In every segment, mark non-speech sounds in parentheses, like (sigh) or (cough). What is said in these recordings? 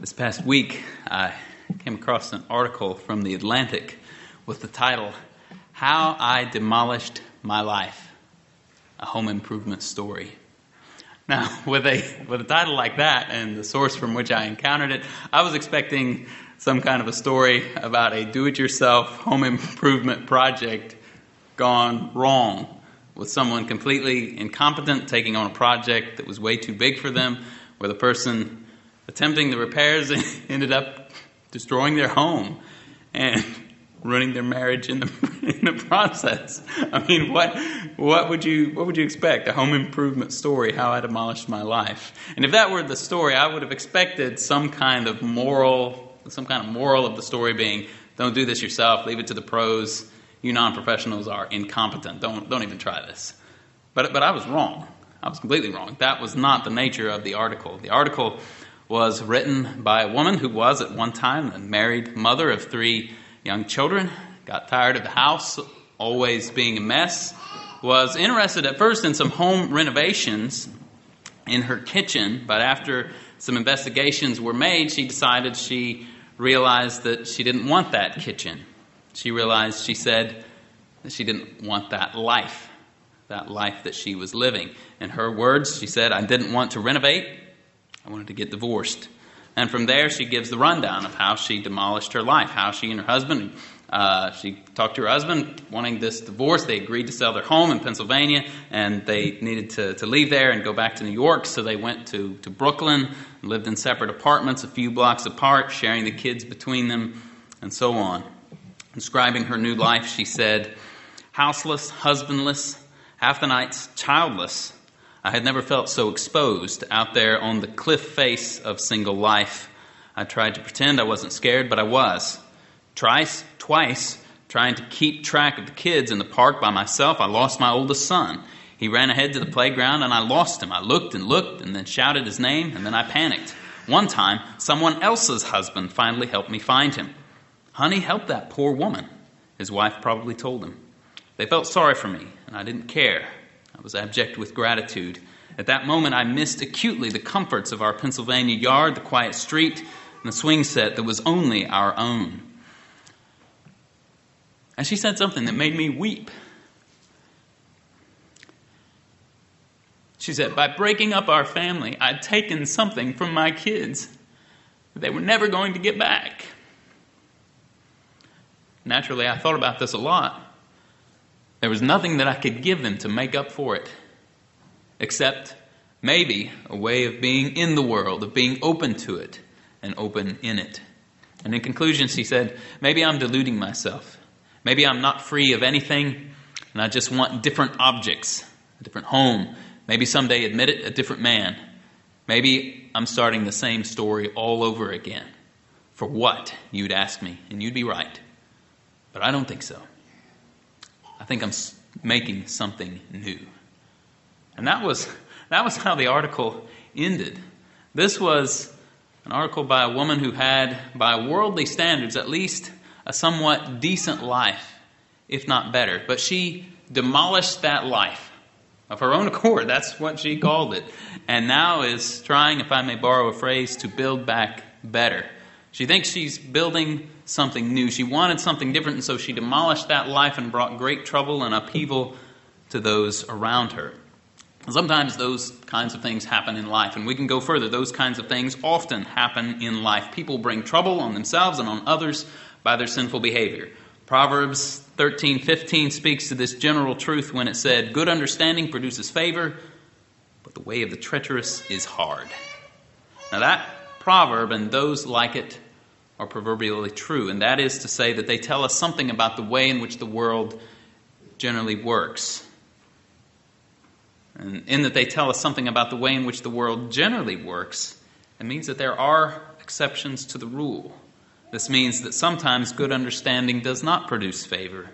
This past week, I came across an article from The Atlantic with the title, How I Demolished My Life A Home Improvement Story. Now, (laughs) with a, with a title like that and the source from which I encountered it, I was expecting some kind of a story about a do it yourself home improvement project gone wrong with someone completely incompetent taking on a project that was way too big for them, where the person attempting the repairs (laughs) ended up destroying their home and (laughs) ruining their marriage in the (laughs) in the process. I mean, what what would you what would you expect? A home improvement story, how I demolished my life. And if that were the story, I would have expected some kind of moral, some kind of moral of the story being, don't do this yourself, leave it to the pros. You non-professionals are incompetent. Don't don't even try this. But but I was wrong. I was completely wrong. That was not the nature of the article. The article was written by a woman who was at one time a married mother of three young children, got tired of the house always being a mess, was interested at first in some home renovations in her kitchen, but after some investigations were made, she decided she realized that she didn't want that kitchen. She realized, she said, that she didn't want that life, that life that she was living. In her words, she said, I didn't want to renovate, I wanted to get divorced. And from there, she gives the rundown of how she demolished her life, how she and her husband, uh, she talked to her husband wanting this divorce. They agreed to sell their home in Pennsylvania, and they needed to, to leave there and go back to New York. So they went to, to Brooklyn, lived in separate apartments a few blocks apart, sharing the kids between them, and so on. Describing her new life, she said, Houseless, husbandless, half the nights childless, I had never felt so exposed out there on the cliff face of single life. I tried to pretend I wasn't scared, but I was. Twice, twice, trying to keep track of the kids in the park by myself, I lost my oldest son. He ran ahead to the playground and I lost him. I looked and looked and then shouted his name and then I panicked. One time, someone else's husband finally helped me find him. Honey, help that poor woman, his wife probably told him. They felt sorry for me and I didn't care. I was abject with gratitude. At that moment, I missed acutely the comforts of our Pennsylvania yard, the quiet street, and the swing set that was only our own. And she said something that made me weep. She said, By breaking up our family, I'd taken something from my kids that they were never going to get back. Naturally, I thought about this a lot. There was nothing that I could give them to make up for it, except maybe a way of being in the world, of being open to it and open in it. And in conclusion, she said, Maybe I'm deluding myself. Maybe I'm not free of anything, and I just want different objects, a different home. Maybe someday admit it, a different man. Maybe I'm starting the same story all over again. For what, you'd ask me, and you'd be right. But I don't think so. I think I'm making something new. And that was, that was how the article ended. This was an article by a woman who had, by worldly standards, at least a somewhat decent life, if not better. But she demolished that life of her own accord. That's what she called it. And now is trying, if I may borrow a phrase, to build back better. She thinks she's building something new. She wanted something different, and so she demolished that life and brought great trouble and upheaval to those around her. Sometimes those kinds of things happen in life, and we can go further. Those kinds of things often happen in life. People bring trouble on themselves and on others by their sinful behavior. Proverbs 13:15 speaks to this general truth when it said, "Good understanding produces favor, but the way of the treacherous is hard." Now that proverb and those like it are proverbially true, and that is to say that they tell us something about the way in which the world generally works. And in that they tell us something about the way in which the world generally works, it means that there are exceptions to the rule. This means that sometimes good understanding does not produce favor,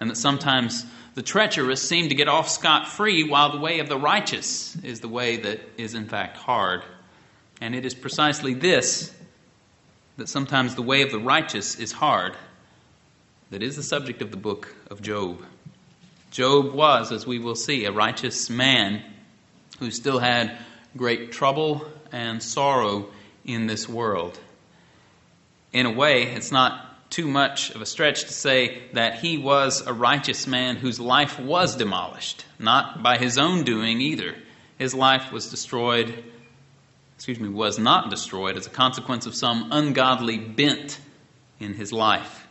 and that sometimes the treacherous seem to get off scot free, while the way of the righteous is the way that is in fact hard. And it is precisely this that sometimes the way of the righteous is hard, that is the subject of the book of Job. Job was, as we will see, a righteous man who still had great trouble and sorrow in this world. In a way, it's not too much of a stretch to say that he was a righteous man whose life was demolished, not by his own doing either. His life was destroyed, excuse me, was not destroyed as a consequence of some ungodly bent in his life.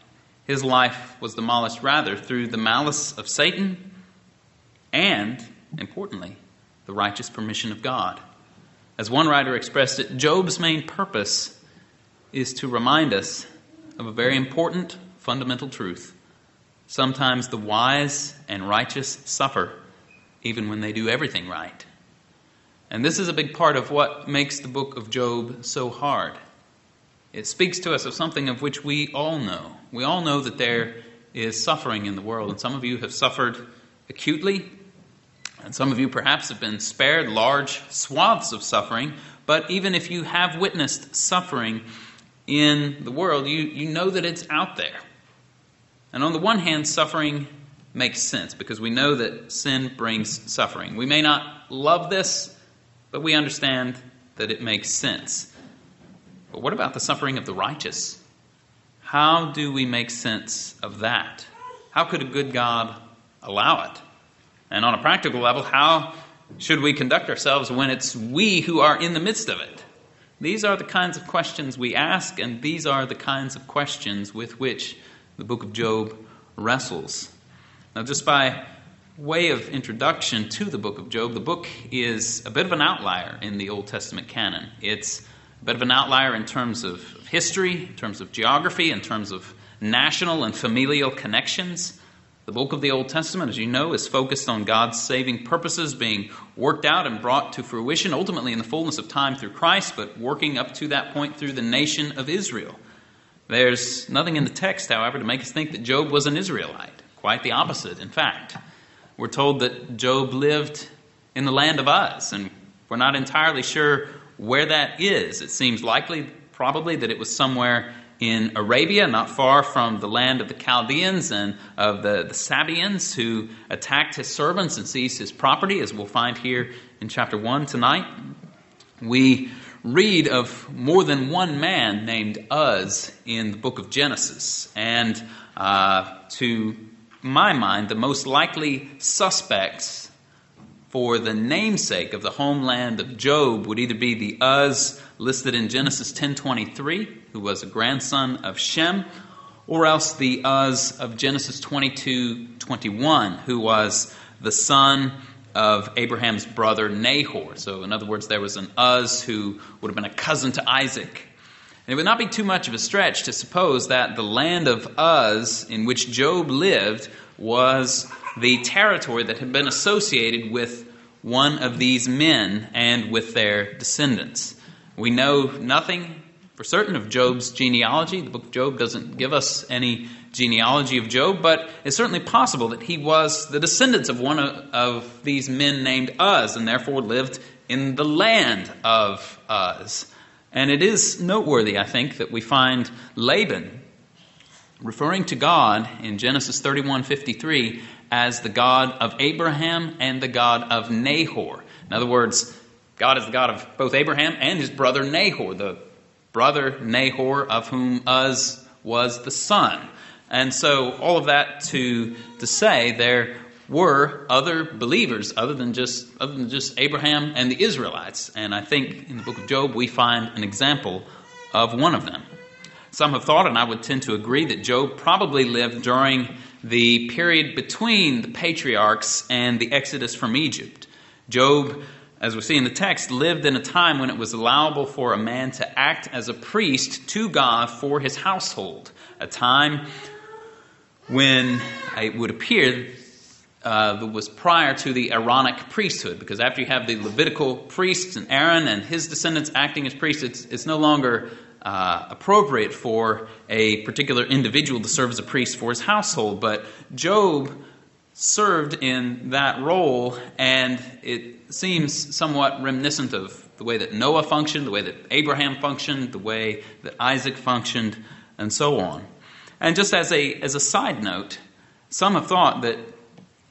His life was demolished rather through the malice of Satan and, importantly, the righteous permission of God. As one writer expressed it, Job's main purpose is to remind us of a very important fundamental truth. Sometimes the wise and righteous suffer even when they do everything right. And this is a big part of what makes the book of Job so hard. It speaks to us of something of which we all know. We all know that there is suffering in the world, and some of you have suffered acutely, and some of you perhaps have been spared large swaths of suffering, but even if you have witnessed suffering in the world, you, you know that it's out there. And on the one hand, suffering makes sense because we know that sin brings suffering. We may not love this, but we understand that it makes sense. But what about the suffering of the righteous? How do we make sense of that? How could a good God allow it? And on a practical level, how should we conduct ourselves when it's we who are in the midst of it? These are the kinds of questions we ask, and these are the kinds of questions with which the book of Job wrestles. Now, just by way of introduction to the book of Job, the book is a bit of an outlier in the Old Testament canon. It's a bit of an outlier in terms of history, in terms of geography, in terms of national and familial connections. The bulk of the Old Testament, as you know, is focused on God's saving purposes being worked out and brought to fruition, ultimately in the fullness of time through Christ, but working up to that point through the nation of Israel. There's nothing in the text, however, to make us think that Job was an Israelite. Quite the opposite, in fact. We're told that Job lived in the land of Uz, and we're not entirely sure where that is. It seems likely, probably, that it was somewhere in Arabia, not far from the land of the Chaldeans and of the, the Sabaeans who attacked his servants and seized his property, as we'll find here in chapter 1 tonight. We read of more than one man named Uz in the book of Genesis. And uh, to my mind, the most likely suspects for the namesake of the homeland of Job would either be the Uz listed in Genesis 10:23, who was a grandson of Shem, or else the Uz of Genesis 22:21, who was the son of Abraham's brother Nahor. So, in other words, there was an Uz who would have been a cousin to Isaac. And it would not be too much of a stretch to suppose that the land of Uz in which Job lived was the territory that had been associated with one of these men and with their descendants. We know nothing for certain of Job's genealogy. The book of Job doesn't give us any genealogy of Job, but it's certainly possible that he was the descendants of one of, of these men named Uz and therefore lived in the land of Uz. And it is noteworthy, I think, that we find Laban referring to God in Genesis 31:53 as the God of Abraham and the God of Nahor. In other words, God is the God of both Abraham and his brother Nahor, the brother Nahor of whom Uz was the son. And so all of that to to say there were other believers other than just other than just Abraham and the Israelites. And I think in the book of Job we find an example of one of them. Some have thought, and I would tend to agree, that Job probably lived during the period between the patriarchs and the exodus from Egypt. Job, as we see in the text, lived in a time when it was allowable for a man to act as a priest to God for his household, a time when it would appear uh, was prior to the Aaronic priesthood, because after you have the Levitical priests and Aaron and his descendants acting as priests, it's, it's no longer uh, appropriate for a particular individual to serve as a priest for his household. But Job served in that role, and it seems somewhat reminiscent of the way that Noah functioned, the way that Abraham functioned, the way that Isaac functioned, and so on. And just as a, as a side note, some have thought that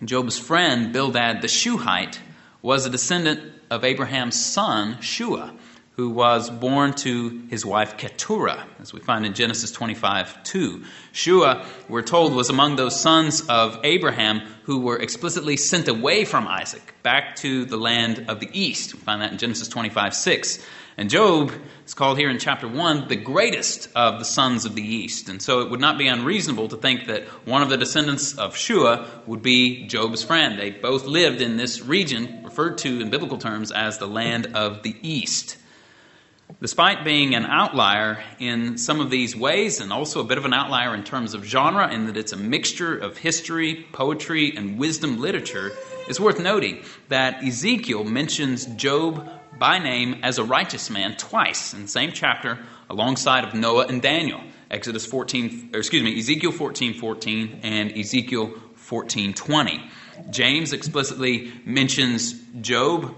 Job's friend Bildad the Shuhite was a descendant of Abraham's son, Shuah who was born to his wife Keturah, as we find in Genesis 25 2. Shuah, we're told, was among those sons of Abraham who were explicitly sent away from Isaac back to the land of the east. We find that in Genesis 25 6. And Job is called here in chapter 1 the greatest of the sons of the east. And so it would not be unreasonable to think that one of the descendants of Shuah would be Job's friend. They both lived in this region, referred to in biblical terms as the land of the east. Despite being an outlier in some of these ways, and also a bit of an outlier in terms of genre, in that it's a mixture of history, poetry, and wisdom literature, it's worth noting that Ezekiel mentions Job by name as a righteous man twice in the same chapter alongside of Noah and Daniel. Exodus 14, excuse me, Ezekiel 14, 14 and Ezekiel 14, 20. James explicitly mentions Job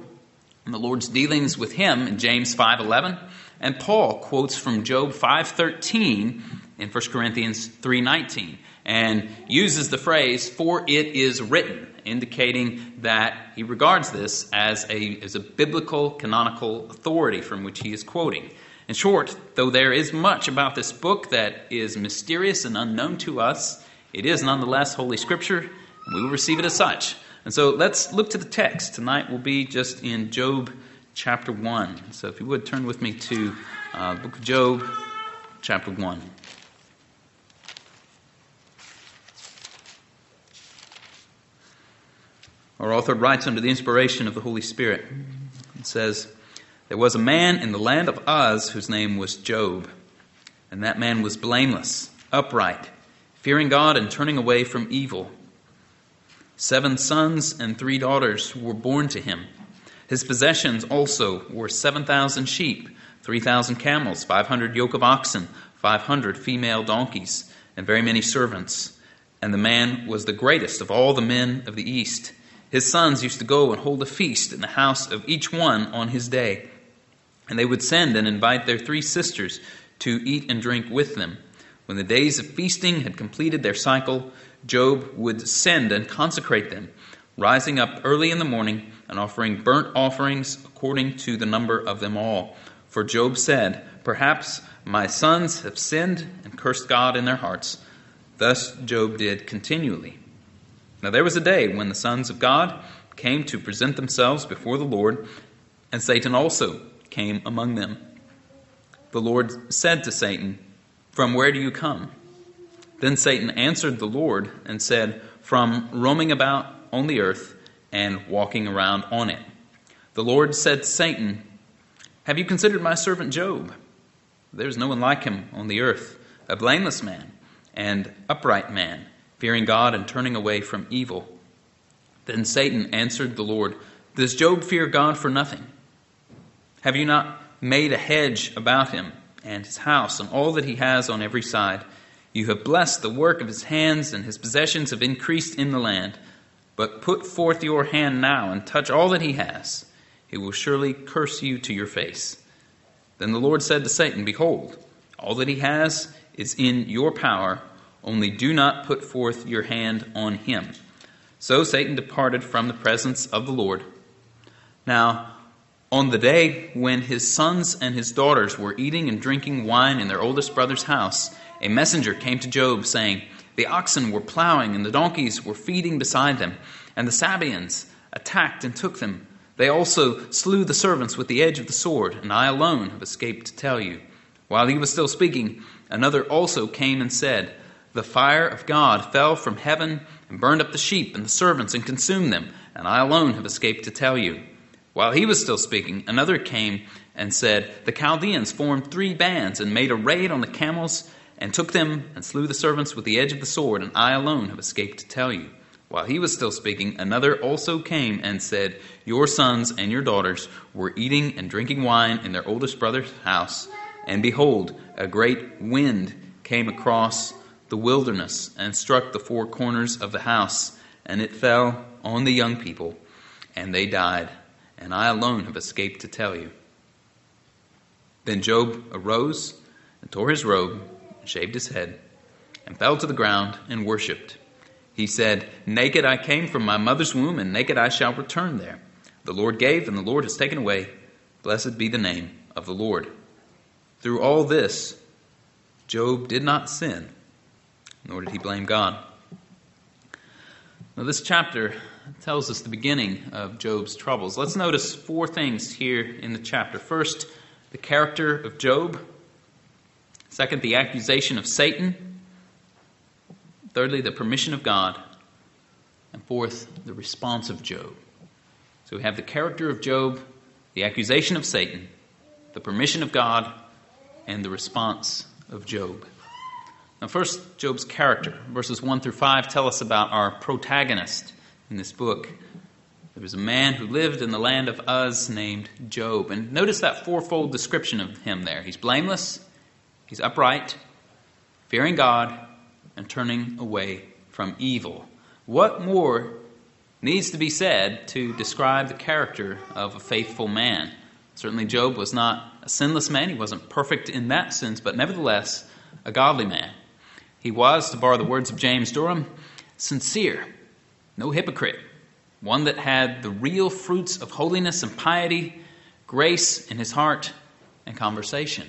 and the Lord's dealings with him in James 5:11, and Paul quotes from Job 5:13 in 1 Corinthians 3:19 and uses the phrase for it is written indicating that he regards this as a, as a biblical canonical authority from which he is quoting. In short, though there is much about this book that is mysterious and unknown to us, it is nonetheless Holy Scripture, and we will receive it as such. And so let's look to the text. Tonight will be just in Job chapter 1. So if you would turn with me to uh, book of Job, chapter 1. Our author writes under the inspiration of the Holy Spirit. It says, There was a man in the land of Uz whose name was Job, and that man was blameless, upright, fearing God and turning away from evil. Seven sons and three daughters were born to him. His possessions also were 7,000 sheep, 3,000 camels, 500 yoke of oxen, 500 female donkeys, and very many servants. And the man was the greatest of all the men of the East. His sons used to go and hold a feast in the house of each one on his day. And they would send and invite their three sisters to eat and drink with them. When the days of feasting had completed their cycle, Job would send and consecrate them, rising up early in the morning and offering burnt offerings according to the number of them all. For Job said, Perhaps my sons have sinned and cursed God in their hearts. Thus Job did continually. Now there was a day when the sons of God came to present themselves before the Lord, and Satan also came among them. The Lord said to Satan, From where do you come? Then Satan answered the Lord and said, From roaming about on the earth and walking around on it. The Lord said to Satan, Have you considered my servant Job? There is no one like him on the earth, a blameless man and upright man fearing God and turning away from evil. Then Satan answered the Lord, Does Job fear God for nothing? Have you not made a hedge about him and his house and all that he has on every side? You have blessed the work of his hands, and his possessions have increased in the land. But put forth your hand now and touch all that he has. He will surely curse you to your face. Then the Lord said to Satan, Behold, all that he has is in your power only do not put forth your hand on him. So Satan departed from the presence of the Lord. Now, on the day when his sons and his daughters were eating and drinking wine in their oldest brother's house, a messenger came to Job, saying, The oxen were plowing, and the donkeys were feeding beside them, and the Sabaeans attacked and took them. They also slew the servants with the edge of the sword, and I alone have escaped to tell you. While he was still speaking, another also came and said, the fire of God fell from heaven and burned up the sheep and the servants and consumed them, and I alone have escaped to tell you. While he was still speaking, another came and said, The Chaldeans formed three bands and made a raid on the camels and took them and slew the servants with the edge of the sword, and I alone have escaped to tell you. While he was still speaking, another also came and said, Your sons and your daughters were eating and drinking wine in their oldest brother's house, and behold, a great wind came across the wilderness and struck the four corners of the house, and it fell on the young people, and they died, and I alone have escaped to tell you. Then Job arose and tore his robe, and shaved his head, and fell to the ground and worshipped. He said, Naked I came from my mother's womb, and naked I shall return there. The Lord gave, and the Lord has taken away. Blessed be the name of the Lord. Through all this, Job did not sin, nor did he blame God. Now, this chapter tells us the beginning of Job's troubles. Let's notice four things here in the chapter. First, the character of Job. Second, the accusation of Satan. Thirdly, the permission of God. And fourth, the response of Job. So we have the character of Job, the accusation of Satan, the permission of God, and the response of Job. Now, first, Job's character. Verses 1 through 5 tell us about our protagonist in this book. There was a man who lived in the land of Uz named Job. And notice that fourfold description of him there. He's blameless, he's upright, fearing God, and turning away from evil. What more needs to be said to describe the character of a faithful man? Certainly, Job was not a sinless man. He wasn't perfect in that sense, but nevertheless, a godly man. He was, to borrow the words of James Durham, sincere, no hypocrite, one that had the real fruits of holiness and piety, grace in his heart, and conversation.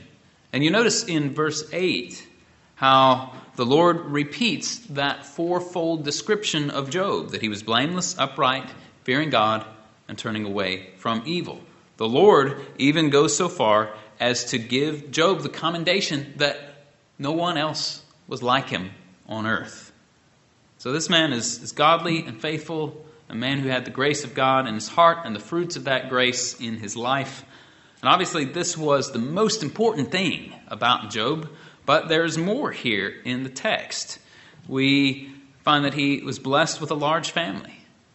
And you notice in verse 8 how the Lord repeats that fourfold description of Job that he was blameless, upright, fearing God, and turning away from evil. The Lord even goes so far as to give Job the commendation that no one else was like him on earth. So this man is, is godly and faithful, a man who had the grace of God in his heart and the fruits of that grace in his life. And obviously, this was the most important thing about Job, but there's more here in the text. We find that he was blessed with a large family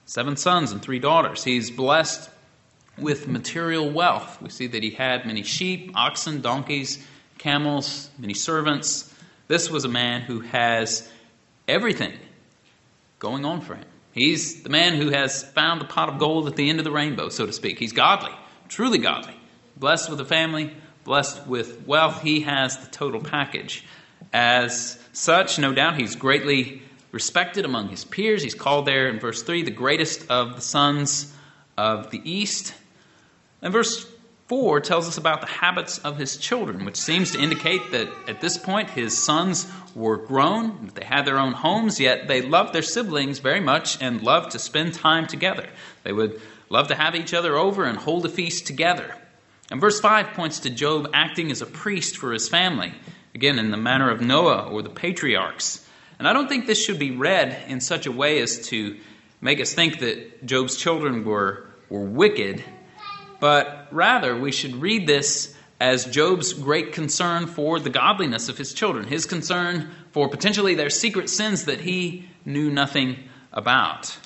seven sons and three daughters. He's blessed with material wealth. We see that he had many sheep, oxen, donkeys, camels, many servants. This was a man who has everything going on for him. He's the man who has found the pot of gold at the end of the rainbow, so to speak. He's godly, truly godly, blessed with a family, blessed with wealth. He has the total package. As such, no doubt, he's greatly respected among his peers. He's called there in verse 3 the greatest of the sons of the East. And verse 4 tells us about the habits of his children, which seems to indicate that at this point his sons were grown, they had their own homes, yet they loved their siblings very much and loved to spend time together. They would love to have each other over and hold a feast together. And verse 5 points to Job acting as a priest for his family, again, in the manner of Noah or the patriarchs. And I don't think this should be read in such a way as to make us think that Job's children were, were wicked but rather we should read this as Job's great concern for the godliness of his children, his concern for potentially their secret sins that he knew nothing about.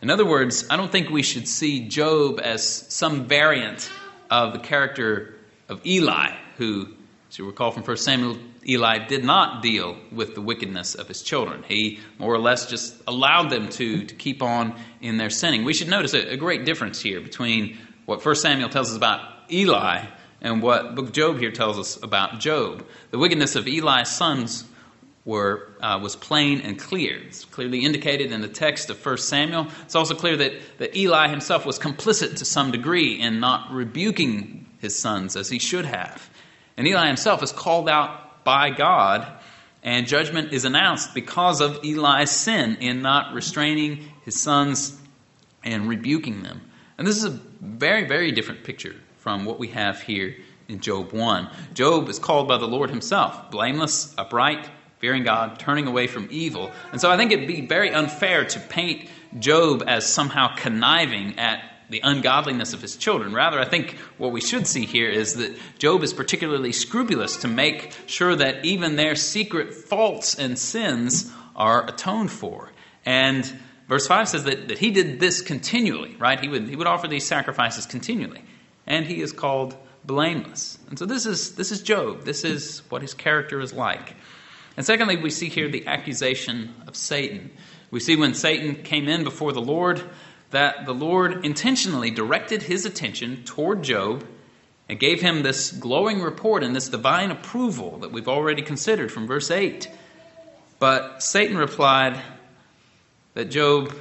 In other words, I don't think we should see Job as some variant of the character of Eli, who, as you recall from 1 Samuel, Eli did not deal with the wickedness of his children. He more or less just allowed them to, to keep on in their sinning. We should notice a, a great difference here between what 1 Samuel tells us about Eli and what book Job here tells us about Job. The wickedness of Eli's sons were, uh, was plain and clear. It's clearly indicated in the text of 1 Samuel. It's also clear that, that Eli himself was complicit to some degree in not rebuking his sons as he should have. And Eli himself is called out by God, and judgment is announced because of Eli's sin in not restraining his sons and rebuking them. And this is a very, very different picture from what we have here in Job 1. Job is called by the Lord himself blameless, upright, fearing God, turning away from evil. And so I think it'd be very unfair to paint Job as somehow conniving at the ungodliness of his children. Rather, I think what we should see here is that Job is particularly scrupulous to make sure that even their secret faults and sins are atoned for. And Verse 5 says that, that he did this continually, right? He would, he would offer these sacrifices continually. And he is called blameless. And so this is, this is Job. This is what his character is like. And secondly, we see here the accusation of Satan. We see when Satan came in before the Lord that the Lord intentionally directed his attention toward Job and gave him this glowing report and this divine approval that we've already considered from verse 8. But Satan replied, that Job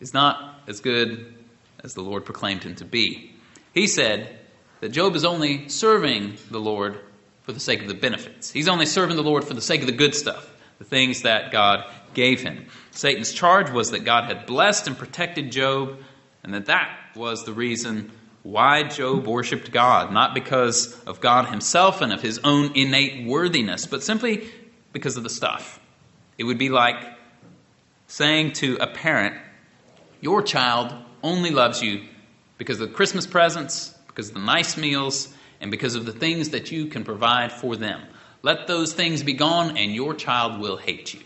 is not as good as the Lord proclaimed him to be. He said, that Job is only serving the Lord for the sake of the benefits. He's only serving the Lord for the sake of the good stuff, the things that God gave him. Satan's charge was that God had blessed and protected Job, and that that was the reason why Job worshiped God, not because of God himself and of his own innate worthiness, but simply because of the stuff. It would be like saying to a parent, Your child only loves you because of the Christmas presents, because of the nice meals, and because of the things that you can provide for them. Let those things be gone, and your child will hate you.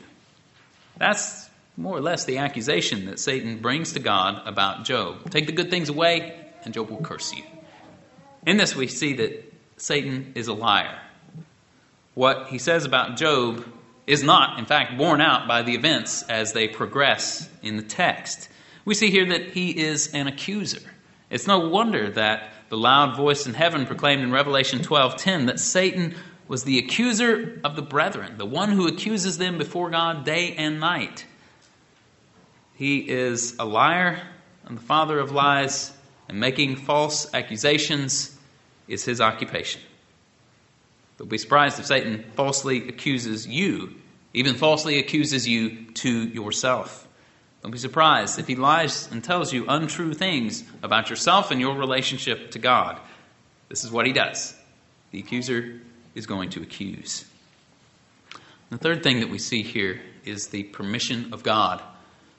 That's more or less the accusation that Satan brings to God about Job. Take the good things away, and Job will curse you. In this, we see that Satan is a liar. What he says about Job is not, in fact, borne out by the events as they progress in the text. We see here that he is an accuser. It's no wonder that the loud voice in heaven proclaimed in Revelation 12:10 that Satan was the accuser of the brethren, the one who accuses them before God day and night. He is a liar and the father of lies, and making false accusations is his occupation. Don't be surprised if Satan falsely accuses you, even falsely accuses you to yourself. Don't be surprised if he lies and tells you untrue things about yourself and your relationship to God. This is what he does. The accuser is going to accuse. The third thing that we see here is the permission of God.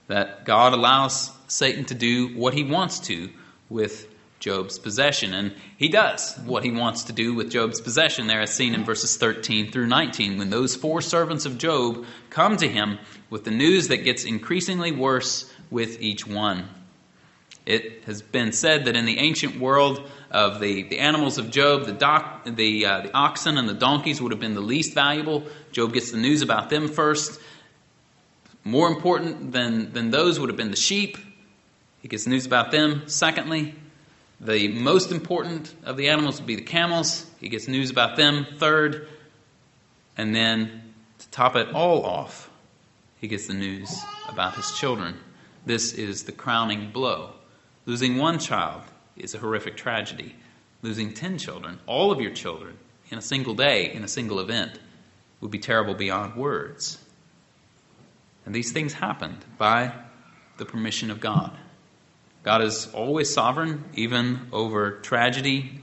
That God allows Satan to do what he wants to with Job's possession. And he does what he wants to do with Job's possession, there as seen in verses 13 through 19, when those four servants of Job come to him with the news that gets increasingly worse with each one. It has been said that in the ancient world of the, the animals of Job, the, doc, the, uh, the oxen and the donkeys would have been the least valuable. Job gets the news about them first. More important than, than those would have been the sheep. He gets news about them. Secondly, the most important of the animals would be the camels. He gets news about them. Third, and then to top it all off, he gets the news about his children. This is the crowning blow. Losing one child is a horrific tragedy. Losing 10 children, all of your children, in a single day, in a single event, would be terrible beyond words. And these things happened by the permission of God. God is always sovereign, even over tragedy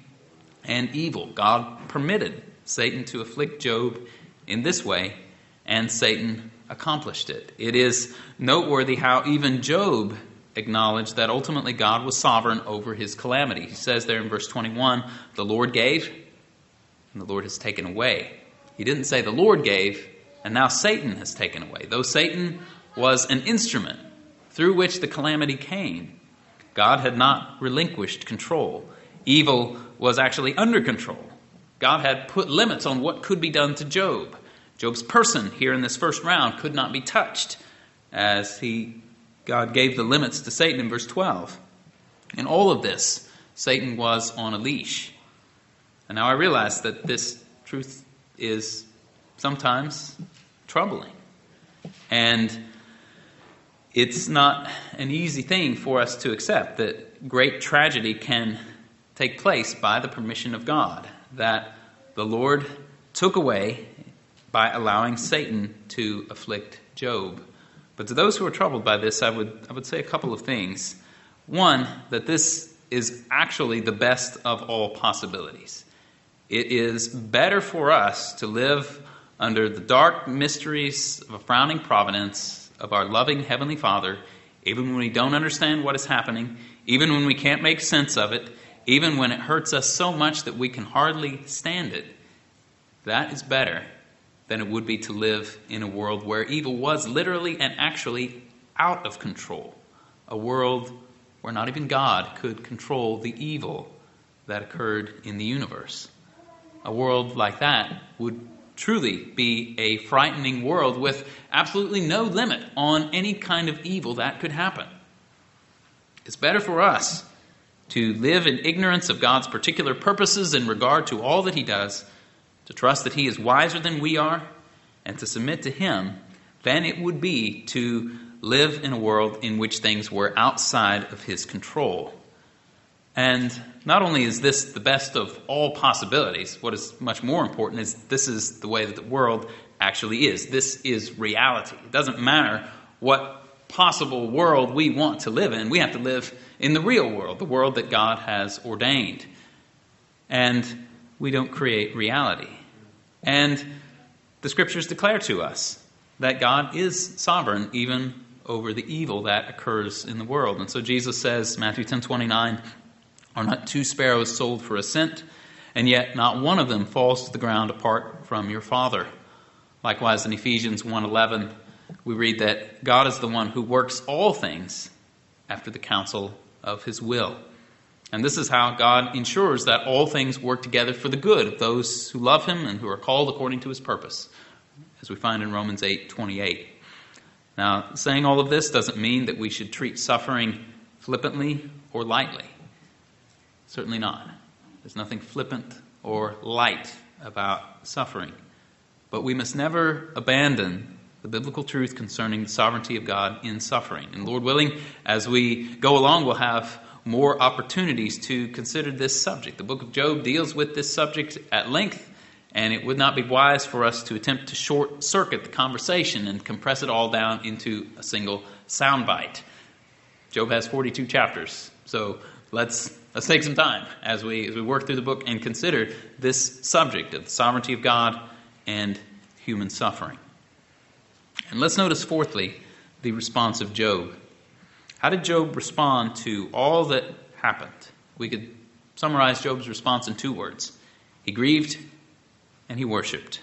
and evil. God permitted Satan to afflict Job in this way, and Satan accomplished it. It is noteworthy how even Job acknowledged that ultimately God was sovereign over his calamity. He says there in verse 21 the Lord gave, and the Lord has taken away. He didn't say the Lord gave, and now Satan has taken away. Though Satan was an instrument through which the calamity came, God had not relinquished control. Evil was actually under control. God had put limits on what could be done to Job. Job's person here in this first round could not be touched as he God gave the limits to Satan in verse 12. In all of this, Satan was on a leash. And now I realize that this truth is sometimes troubling. And it's not an easy thing for us to accept that great tragedy can take place by the permission of God, that the Lord took away by allowing Satan to afflict Job. But to those who are troubled by this, I would, I would say a couple of things. One, that this is actually the best of all possibilities. It is better for us to live under the dark mysteries of a frowning providence of our loving Heavenly Father, even when we don't understand what is happening, even when we can't make sense of it, even when it hurts us so much that we can hardly stand it, that is better than it would be to live in a world where evil was literally and actually out of control. A world where not even God could control the evil that occurred in the universe. A world like that would truly be a frightening world with absolutely no limit on any kind of evil that could happen. It's better for us to live in ignorance of God's particular purposes in regard to all that He does, to trust that He is wiser than we are, and to submit to Him than it would be to live in a world in which things were outside of His control. And not only is this the best of all possibilities, what is much more important is this is the way that the world actually is. This is reality. It doesn't matter what possible world we want to live in. We have to live in the real world, the world that God has ordained. And we don't create reality. And the scriptures declare to us that God is sovereign even over the evil that occurs in the world. And so Jesus says, Matthew 10 29, are not two sparrows sold for a cent, and yet not one of them falls to the ground apart from your Father. Likewise, in Ephesians 1 11, we read that God is the one who works all things after the counsel of his will. And this is how God ensures that all things work together for the good of those who love him and who are called according to his purpose, as we find in Romans 8:28. Now, saying all of this doesn't mean that we should treat suffering flippantly or lightly. Certainly not. There's nothing flippant or light about suffering. But we must never abandon the biblical truth concerning the sovereignty of God in suffering. And Lord willing, as we go along, we'll have more opportunities to consider this subject. The book of Job deals with this subject at length, and it would not be wise for us to attempt to short circuit the conversation and compress it all down into a single soundbite. Job has 42 chapters, so let's let's take some time as we as we work through the book and consider this subject of the sovereignty of God and human suffering. And let's notice, fourthly, the response of Job. How did Job respond to all that happened? We could summarize Job's response in two words he grieved and he worshiped.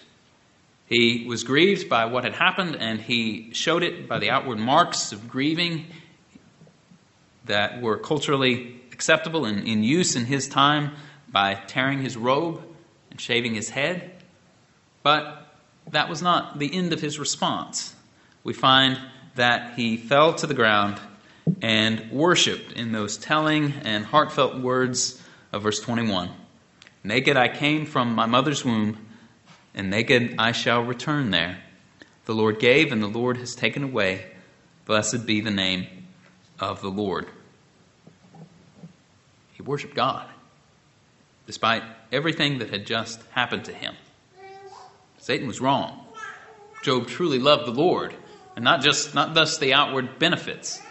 He was grieved by what had happened, and he showed it by the outward marks of grieving that were culturally acceptable and in use in his time by tearing his robe and shaving his head. But that was not the end of his response we find that he fell to the ground and worshiped in those telling and heartfelt words of verse 21 Naked I came from my mother's womb, and naked I shall return there. The Lord gave, and the Lord has taken away. Blessed be the name of the Lord. He worshiped God despite everything that had just happened to him. Satan was wrong. Job truly loved the Lord and not just not thus the outward benefits.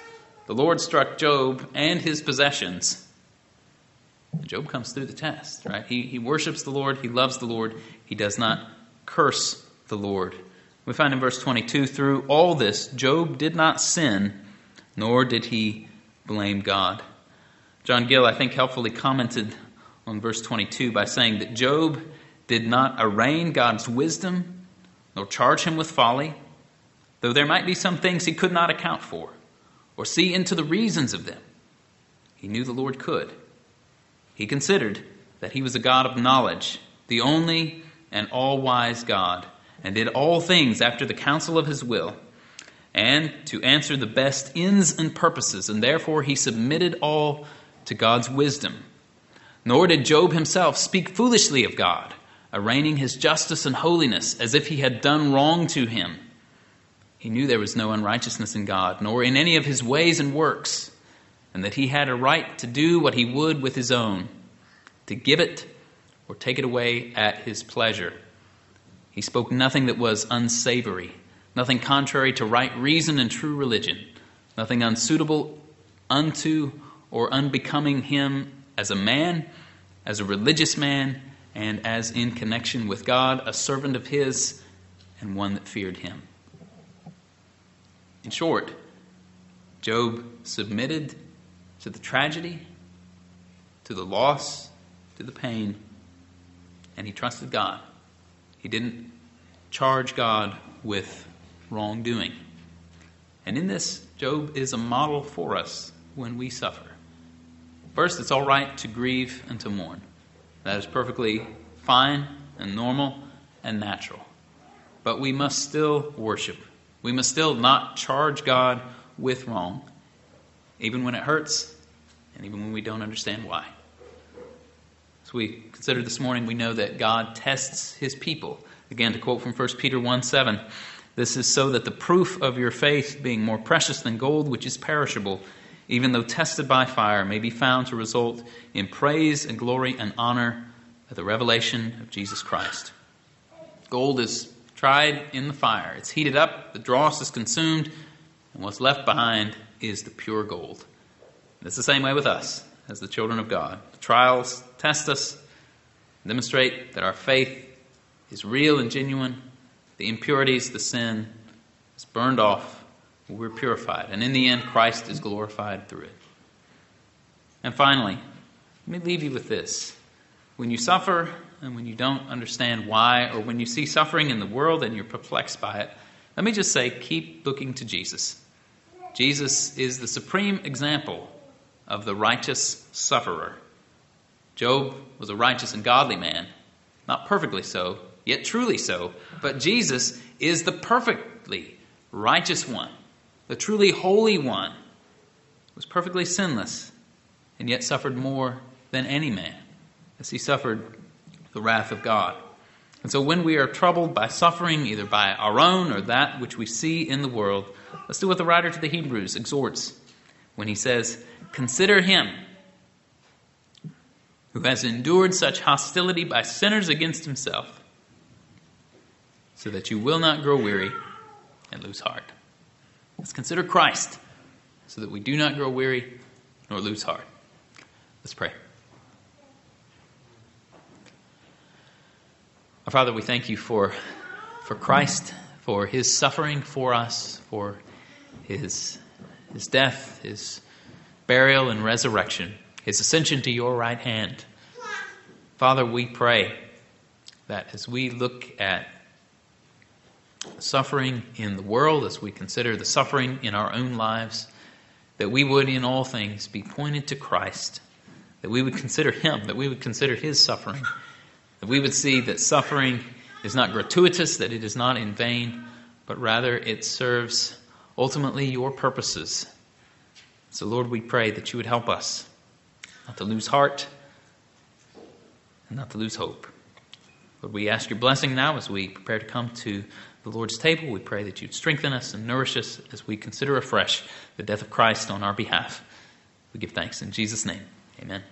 The Lord struck Job and his possessions. And Job comes through the test, right? He, he worships the Lord, he loves the Lord, he does not curse the Lord. We find in verse 22 through all this, Job did not sin, nor did he blame God. John Gill, I think, helpfully commented on verse 22 by saying that Job did not arraign God's wisdom, nor charge him with folly though there might be some things he could not account for or see into the reasons of them. He knew the Lord could. He considered that he was a God of knowledge, the only and all wise God, and did all things after the counsel of his will, and to answer the best ends and purposes, and therefore he submitted all to God's wisdom. Nor did Job himself speak foolishly of God, arraigning his justice and holiness as if he had done wrong to him. He knew there was no unrighteousness in God, nor in any of his ways and works, and that he had a right to do what he would with his own, to give it or take it away at his pleasure. He spoke nothing that was unsavory, nothing contrary to right reason and true religion, nothing unsuitable unto or unbecoming him as a man, as a religious man, and as in connection with God, a servant of his, and one that feared him. In short, Job submitted to the tragedy, to the loss, to the pain, and he trusted God. He didn't charge God with wrongdoing. And in this, Job is a model for us when we suffer. First, it's all right to grieve and to mourn. That is perfectly fine and normal and natural. But we must still worship we must still not charge God with wrong, even when it hurts and even when we don't understand why. As we considered this morning, we know that God tests his people. Again, to quote from 1 Peter 1 7, this is so that the proof of your faith, being more precious than gold, which is perishable, even though tested by fire, may be found to result in praise and glory and honor at the revelation of Jesus Christ. Gold is tried in the fire, it's heated up, the dross is consumed, and what's left behind is the pure gold. And it's the same way with us as the children of God. The trials test us, demonstrate that our faith is real and genuine, the impurities, the sin is burned off, we're purified. And in the end, Christ is glorified through it. And finally, let me leave you with this. When you suffer and when you don't understand why, or when you see suffering in the world and you're perplexed by it, let me just say keep looking to Jesus. Jesus is the supreme example of the righteous sufferer. Job was a righteous and godly man, not perfectly so, yet truly so, but Jesus is the perfectly righteous one, the truly holy one, was perfectly sinless, and yet suffered more than any man, as he suffered the wrath of God. And so when we are troubled by suffering, either by our own or that which we see in the world, let's do what the writer to the Hebrews exhorts when he says, Consider him who has endured such hostility by sinners against himself, so that you will not grow weary and lose heart. Let's consider Christ, so that we do not grow weary nor lose heart. Let's pray. Our Father, we thank you for, for Christ, for his suffering for us, for his, his death, his burial and resurrection, his ascension to your right hand. Father, we pray that as we look at suffering in the world, as we consider the suffering in our own lives, that we would in all things be pointed to Christ, that we would consider him, that we would consider his suffering, that we would see that suffering is not gratuitous, that it is not in vain, but rather it serves ultimately your purposes so, Lord, we pray that you would help us not to lose heart and not to lose hope. Lord, we ask your blessing now as we prepare to come to the Lord's table. We pray that you'd strengthen us and nourish us as we consider afresh the death of Christ on our behalf. We give thanks in Jesus' name. Amen.